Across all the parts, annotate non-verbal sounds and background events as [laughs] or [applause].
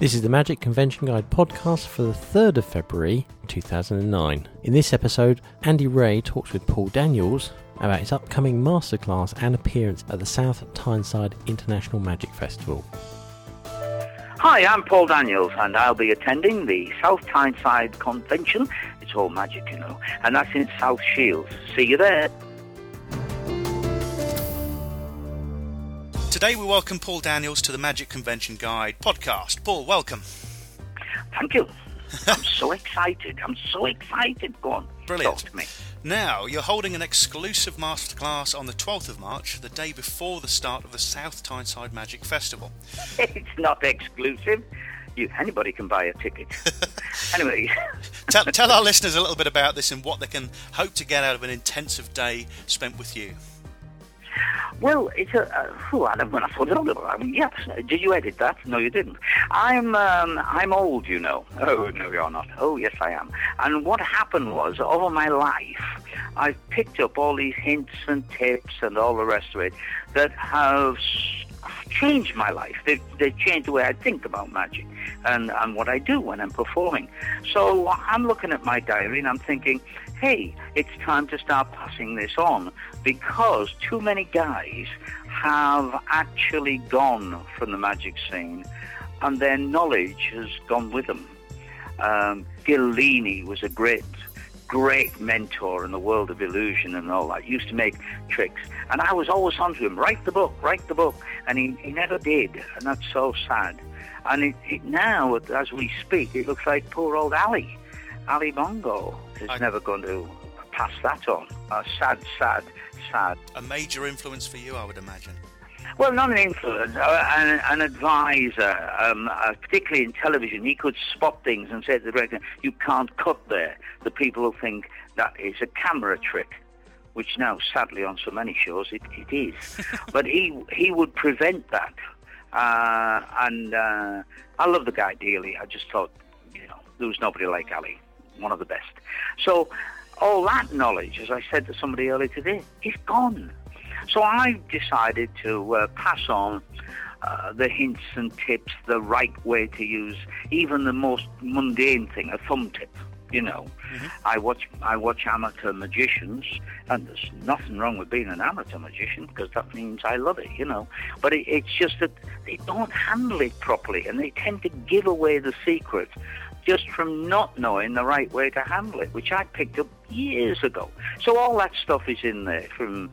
This is the Magic Convention Guide podcast for the 3rd of February 2009. In this episode, Andy Ray talks with Paul Daniels about his upcoming masterclass and appearance at the South Tyneside International Magic Festival. Hi, I'm Paul Daniels, and I'll be attending the South Tyneside Convention. It's all magic, you know, and that's in South Shields. See you there. Today we welcome Paul Daniels to the Magic Convention Guide podcast. Paul, welcome. Thank you. I'm so excited. I'm so excited. Go on. Brilliant. Talk to me. Now, you're holding an exclusive masterclass on the 12th of March, the day before the start of the South Tyneside Magic Festival. [laughs] It's not exclusive. You, anybody can buy a ticket. [laughs] anyway, tell, tell [laughs] our listeners a little bit about this and what they can hope to get out of an intensive day spent with you. Well, it's a. Uh, I don't when I thought it all. I mean, yes. Did you edit that? No, you didn't. I'm. Um, I'm old, you know. Oh no, you're not. Oh yes, I am. And what happened was, over my life, I've picked up all these hints and tips and all the rest of it that have changed my life. They, they changed the way I think about magic and, and what I do when I'm performing. So I'm looking at my diary and I'm thinking, hey, it's time to start passing this on because too many guys have actually gone from the magic scene and their knowledge has gone with them. Um, Gil Leaney was a great, great mentor in the world of illusion and all that. He Used to make tricks, and I was always on to him. Write the book, write the book, and he, he never did, and that's so sad. And it, it now, as we speak, it looks like poor old Ali, Ali Bongo, is I- never going to pass that on. Uh, sad, sad, sad. A major influence for you, I would imagine. Well, not an influence, uh, an, an advisor, um, uh, particularly in television. He could spot things and say to the director, you can't cut there. The people will think that is a camera trick, which now, sadly, on so many shows, it, it is. [laughs] but he, he would prevent that. Uh, and uh, I love the guy dearly. I just thought, you know, there was nobody like Ali, one of the best. So all that knowledge, as I said to somebody earlier today, is gone. So I decided to uh, pass on uh, the hints and tips, the right way to use even the most mundane thing, a thumb tip. You know, I watch I watch amateur magicians, and there's nothing wrong with being an amateur magician because that means I love it. You know, but it, it's just that they don't handle it properly, and they tend to give away the secret just from not knowing the right way to handle it, which I picked up years ago. So all that stuff is in there from,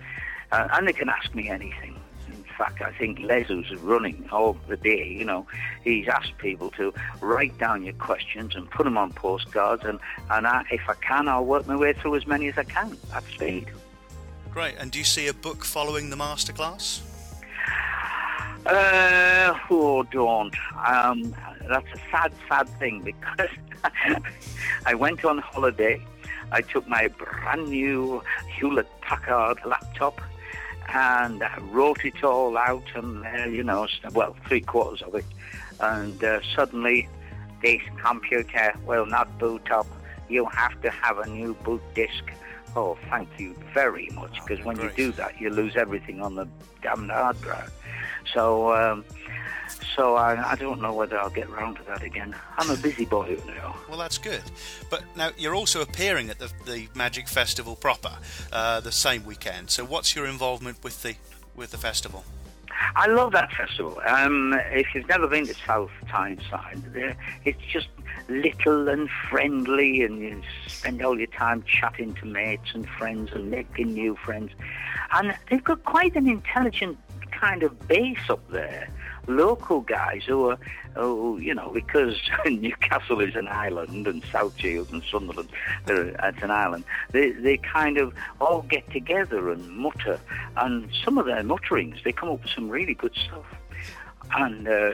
uh, and they can ask me anything. In fact, I think Les, who's running all the day, you know, he's asked people to write down your questions and put them on postcards, and, and I, if I can, I'll work my way through as many as I can at speed. Great. And do you see a book following the masterclass? Uh, oh, don't. Um, that's a sad, sad thing because [laughs] I went on holiday. I took my brand new Hewlett Packard laptop and I wrote it all out and, uh, you know, well, three quarters of it. And uh, suddenly, this computer will not boot up. You have to have a new boot disk. Oh, thank you very much, because when you do that, you lose everything on the damn hard drive. So, um, so I, I don't know whether I'll get round to that again. I'm a busy boy you know. Well, that's good. But now you're also appearing at the, the Magic Festival proper uh, the same weekend. So what's your involvement with the with the festival? I love that festival. Um, if you've never been to South Tyneside, there it's just little and friendly, and you spend all your time chatting to mates and friends and making new friends. And they've got quite an intelligent kind of base up there. Local guys who are, who, you know, because [laughs] Newcastle is an island and South Shields and Sunderland, it's an island. They they kind of all get together and mutter, and some of their mutterings they come up with some really good stuff. And uh,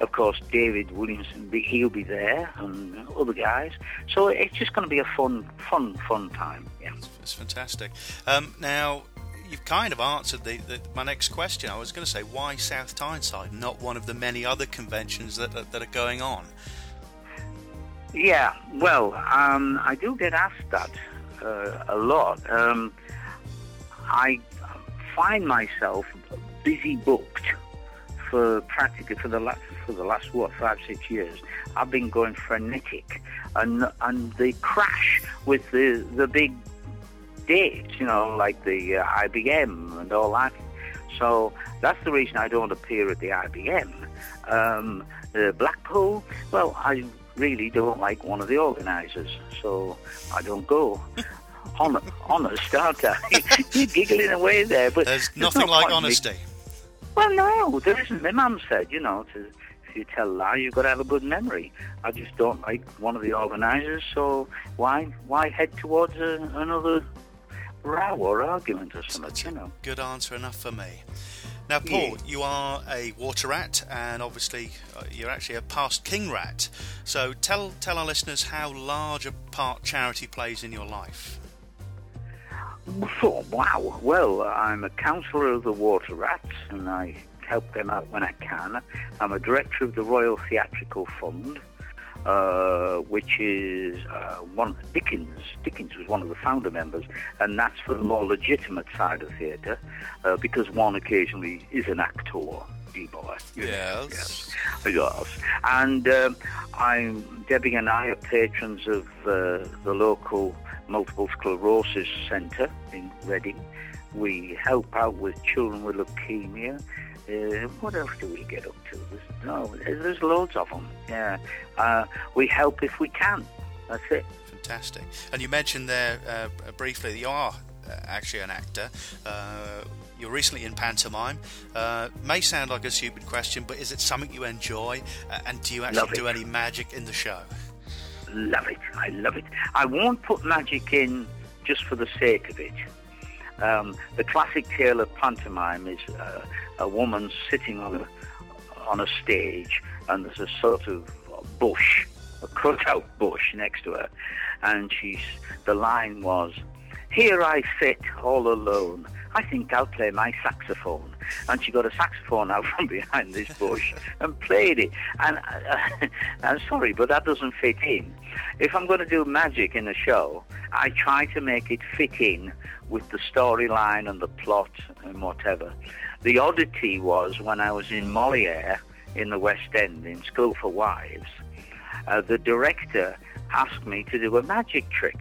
of course, David Williamson, he'll be there, and other guys. So it's just going to be a fun, fun, fun time. Yeah. It's fantastic. Um, now, you've kind of answered the, the, my next question. I was going to say, why South Tyneside, not one of the many other conventions that, that, that are going on? Yeah, well, um, I do get asked that uh, a lot. Um, I find myself busy booked for practically for the last for the last what five six years, I've been going frenetic, and and they crash with the the big dates, you know, like the uh, IBM and all that. So that's the reason I don't appear at the IBM. Um, the Blackpool, well, I really don't like one of the organisers, so I don't go. [laughs] Hon- honest, aren't I? [laughs] You're giggling away there, but there's, there's nothing no like honesty. Me. Well, no, there isn't. My mum said, you know, to, if you tell a lie, you've got to have a good memory. I just don't like one of the organisers, so why why head towards a, another row or argument or something, you know? Good answer enough for me. Now, Paul, you are a water rat, and obviously uh, you're actually a past king rat. So tell tell our listeners how large a part charity plays in your life. Oh, wow. Well, I'm a councillor of the Water Rats, and I help them out when I can. I'm a director of the Royal Theatrical Fund, uh, which is uh, one Dickens. Dickens was one of the founder members, and that's for the more legitimate side of theatre, uh, because one occasionally is an actor. D-boy. Yes. yes. Yes. And um, I'm Debbie and I are patrons of uh, the local multiple sclerosis centre in Reading. We help out with children with leukemia. Uh, what else do we get up to? There's, no, there's loads of them. Yeah, uh, we help if we can. That's it. Fantastic. And you mentioned there uh, briefly that you are uh, actually an actor. Uh, you're recently in pantomime. Uh, may sound like a stupid question, but is it something you enjoy? and do you actually do any magic in the show? love it. I love it. I won't put magic in just for the sake of it. Um, the classic tale of pantomime is uh, a woman sitting on a, on a stage and there's a sort of bush, a cut-out bush next to her, and she's the line was, "Here I sit all alone. I think I'll play my saxophone." and she got a saxophone out from [laughs] behind this bush and played it. And uh, [laughs] I'm sorry, but that doesn't fit in. If I'm going to do magic in a show, I try to make it fit in with the storyline and the plot and whatever. The oddity was when I was in Moliere in the West End in School for Wives, uh, the director asked me to do a magic trick.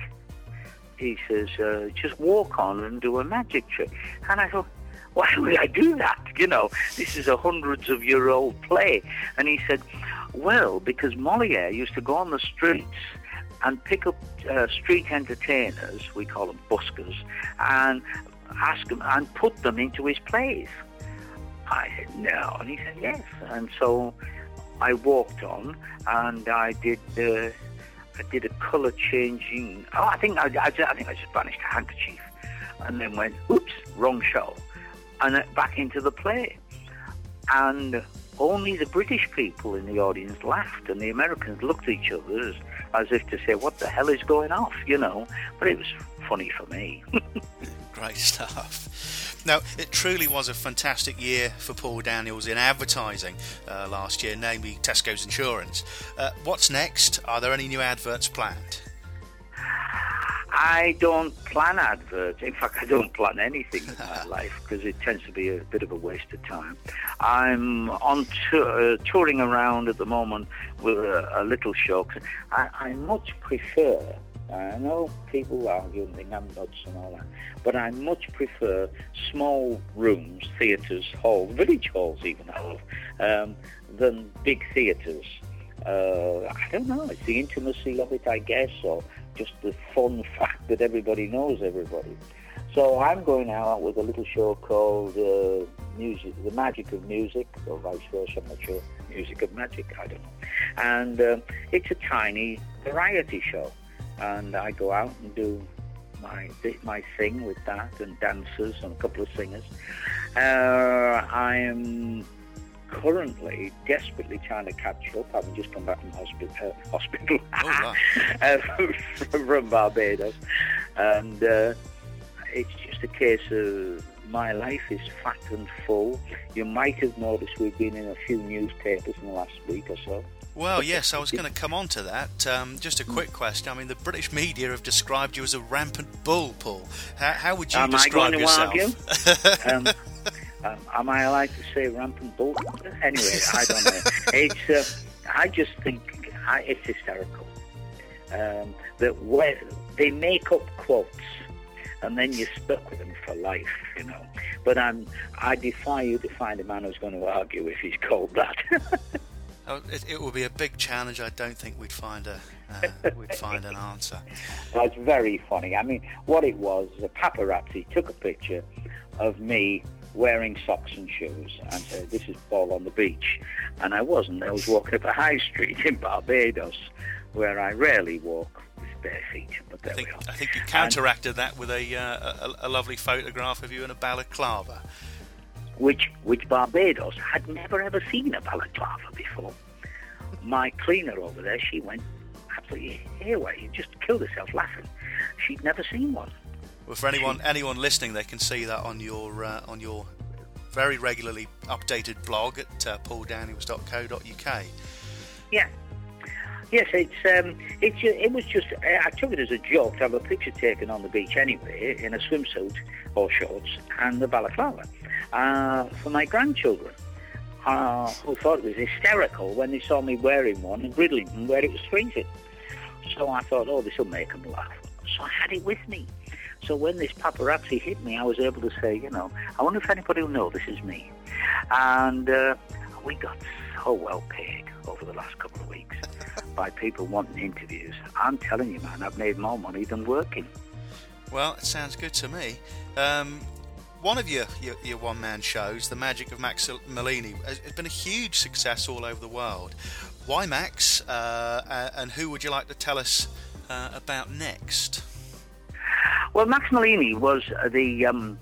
He says, uh, just walk on and do a magic trick. And I thought, why would I do that? You know, this is a hundreds of year old play. And he said, well, because Moliere used to go on the streets and pick up uh, street entertainers, we call them buskers, and ask them and put them into his plays. I said, no. And he said, yes. And so I walked on and I did uh, I did a colour changing. Oh, I think I, I, I think I just banished a handkerchief, and then went, oops, wrong show and uh, back into the play. And only the British people in the audience laughed, and the Americans looked at each other as, as if to say, "What the hell is going off?" You know. But it was funny for me. [laughs] Great stuff. Now, it truly was a fantastic year for Paul Daniels in advertising uh, last year, namely Tesco's Insurance. Uh, what's next? Are there any new adverts planned? I don't plan adverts. In fact, I don't plan anything in my [laughs] life because it tends to be a bit of a waste of time. I'm on uh, touring around at the moment with a, a little show. I, I much prefer. I know people argue and think I'm nuts and all that, but I much prefer small rooms, theatres, halls, village halls even, um, than big theatres. Uh, I don't know. It's the intimacy of it, I guess, or just the fun [laughs] fact that everybody knows everybody. So I'm going out with a little show called uh, Music, The Magic of Music, or vice versa. I'm not sure. Music of Magic, I don't know. And uh, it's a tiny variety show, and I go out and do my my thing with that, and dancers and a couple of singers. Uh, I'm currently desperately trying to catch up, I've just come back from hospital, uh, hospital [laughs] oh, [laughs] uh, from Barbados, and uh, it's just a case of my life is fat and full. You might have noticed we've been in a few newspapers in the last week or so. Well, yes, I was going to come on to that. Um, just a quick question. I mean, the British media have described you as a rampant bull, Paul. How, how would you Am describe I going yourself? To argue? [laughs] um, Um, am I allowed to say rampant bull? Anyway, I don't know. [laughs] It's. Uh, I just think I, it's hysterical um, that where they make up quotes and then you're stuck with them for life, you know. But I'm, I defy you to find a man who's going to argue if he's called that. [laughs] oh, it, it would be a big challenge. I don't think we'd find a uh, we'd [laughs] find an answer. It's very funny. I mean, what it was, a paparazzi took a picture of me wearing socks and shoes and said, "This is Paul on the beach," and I wasn't. I was walking up a high street in Barbados, where I rarely walk bare feet. But there I think, we are. I think you counteracted and, that with a, uh, a, a lovely photograph of you in a balaclava. Which which Barbados had never ever seen a balaclava before. My cleaner over there, she went absolutely haywire. She just killed herself laughing. She'd never seen one. Well, for anyone anyone listening, they can see that on your uh, on your very regularly updated blog at uh, pauldaniels.co.uk. Yeah, Yes, it's um, it's it was just I took it as a joke to have a picture taken on the beach anyway in a swimsuit or shorts and the balaclava uh, for my grandchildren. Uh, who thought it was hysterical when they saw me wearing one in Bridlington where it was freezing. So I thought, oh, this will make them laugh. So I had it with me. So when this paparazzi hit me, I was able to say, you know, I wonder if anybody will know this is me. And uh, we got so well paid over the last couple of weeks by people wanting interviews. I'm telling you, man, I've made more money than working. Well, it sounds good to me. Um, one of your, your, your one man shows, The Magic of Max Malini, has been a huge success all over the world. Why Max, uh, and who would you like to tell us uh, about next? Well, Max Malini was the um,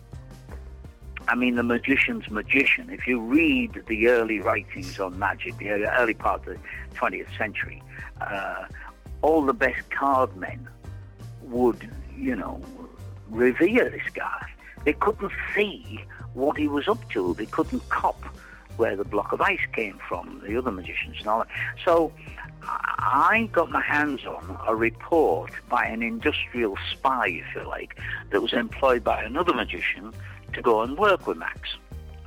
I mean, the magician's magician. If you read the early writings on magic, the early part of the 20th century, uh, all the best card men would, you know, revere this guy. They couldn't see what he was up to. They couldn't cop where the block of ice came from, the other magicians and all that. So I got my hands on a report by an industrial spy, if you like, that was employed by another magician to go and work with Max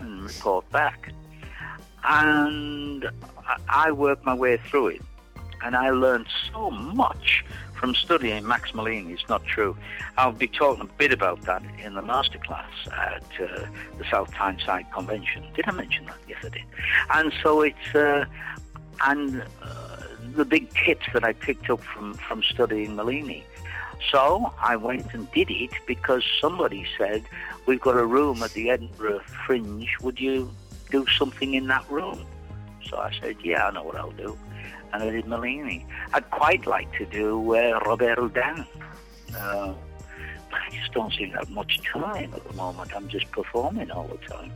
and report back. And I worked my way through it. And I learned so much from studying Max Malini. It's not true. I'll be talking a bit about that in the masterclass at uh, the South Tyneside Convention. Did I mention that? Yes, I did. And so it's, uh, and uh, the big tips that I picked up from, from studying Malini. So I went and did it because somebody said, we've got a room at the Edinburgh Fringe. Would you do something in that room? So I said, yeah, I know what I'll do. And I did Malini. I'd quite like to do uh, Robert Houdin. Uh, I just don't seem to have much time at the moment. I'm just performing all the time.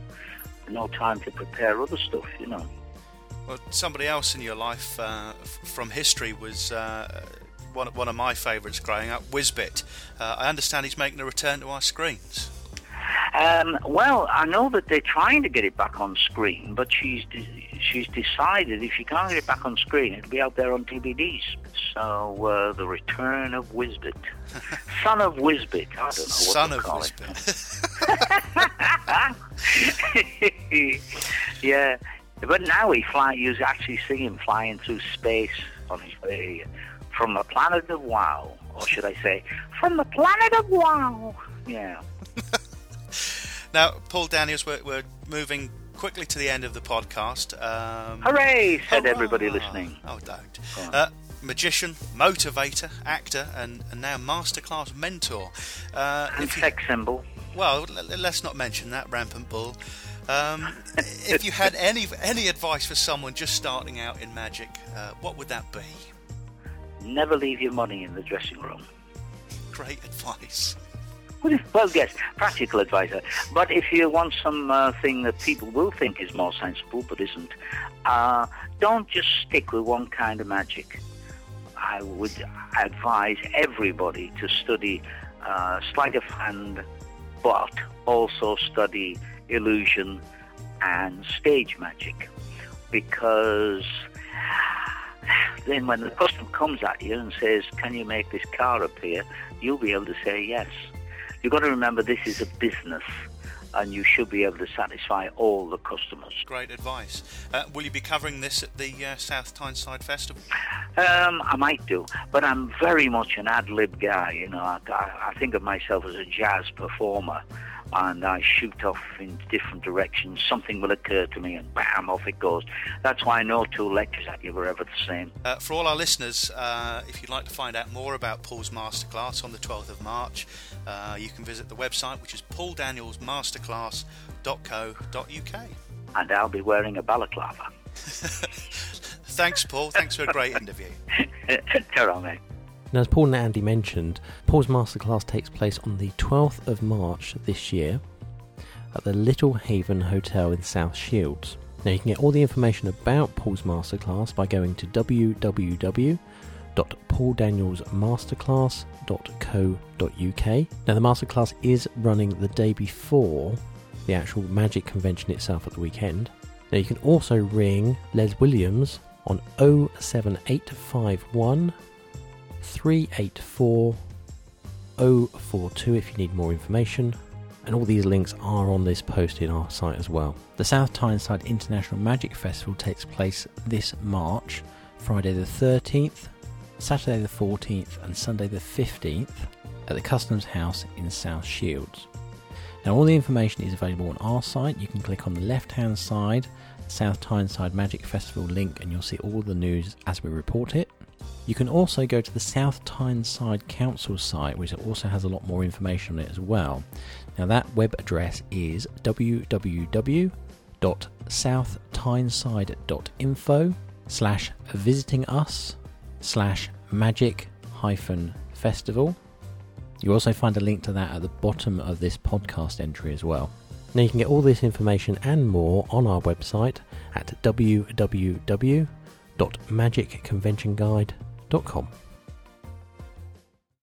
No time to prepare other stuff, you know. Well, somebody else in your life uh, from history was uh, one, one of my favourites growing up, Wizbit. Uh, I understand he's making a return to our screens. Um, well, I know that they're trying to get it back on screen, but she's de- she's decided if she can't get it back on screen, it'll be out there on DVDs. So uh, the return of Wizbit, [laughs] son of Wizbit. I don't know what son of call it. [laughs] [laughs] yeah, but now he fly. You actually see him flying through space on his way from the planet of Wow, or should I say, from the planet of Wow? Yeah. [laughs] now, Paul Daniels, we're, we're, moving quickly to the end of the podcast. Um, hooray! Said hurrah. everybody listening. Oh, don't. Uh, magician, motivator, actor, and, and now masterclass mentor. Uh, and sex symbol. Well, let's not mention that rampant bull. Um, if you had any any advice for someone just starting out in magic, uh, what would that be? Never leave your money in the dressing room. Great advice. Well, [laughs] yes, practical advice. But if you want something uh, that people will think is more sensible but isn't, uh, don't just stick with one kind of magic. I would advise everybody to study uh, sleight of hand, but also study illusion and stage magic because then when the customer comes at you and says, can you make this car appear, you'll be able to say yes. You've got to remember this is a business. and you should be able to satisfy all the customers. Great advice. Uh, will you be covering this at the uh, South Tyneside Festival? Um, I might do, but I'm very much an ad lib guy. You know, I, I think of myself as a jazz performer and I shoot off in different directions. Something will occur to me, and bam, off it goes. That's why no two lectures at you were ever the same. Uh, for all our listeners, uh, if you'd like to find out more about Paul's masterclass on the 12th of March, uh, you can visit the website, which is pauldanielsmasterclass.co.uk. And I'll be wearing a balaclava. [laughs] Thanks, Paul. Thanks for a great [laughs] interview. Ta-ra, mate. Now, as Paul and Andy mentioned, Paul's masterclass takes place on the 12th of March this year at the Little Haven Hotel in South Shields. Now, you can get all the information about Paul's masterclass by going to www.pauldanielsmasterclass.co.uk. Now, the masterclass is running the day before the actual Magic convention itself at the weekend. Now, you can also ring Les Williams on 07851 384 042 if you need more information. And all these links are on this post in our site as well. The South Tyneside International Magic Festival takes place this March, Friday the 13th, Saturday the 14th, and Sunday the 15th at the Customs House in South Shields. Now, all the information is available on our site. You can click on the left hand side, South Tyneside Magic Festival link, and you'll see all the news as we report it. You can also go to the South Tyneside Council site, which also has a lot more information on it as well. Now, that web address is www.southtyneside.info slash visiting us slash magic hyphen festival. You also find a link to that at the bottom of this podcast entry as well. Now, you can get all this information and more on our website at www.magicconventionguide.com com.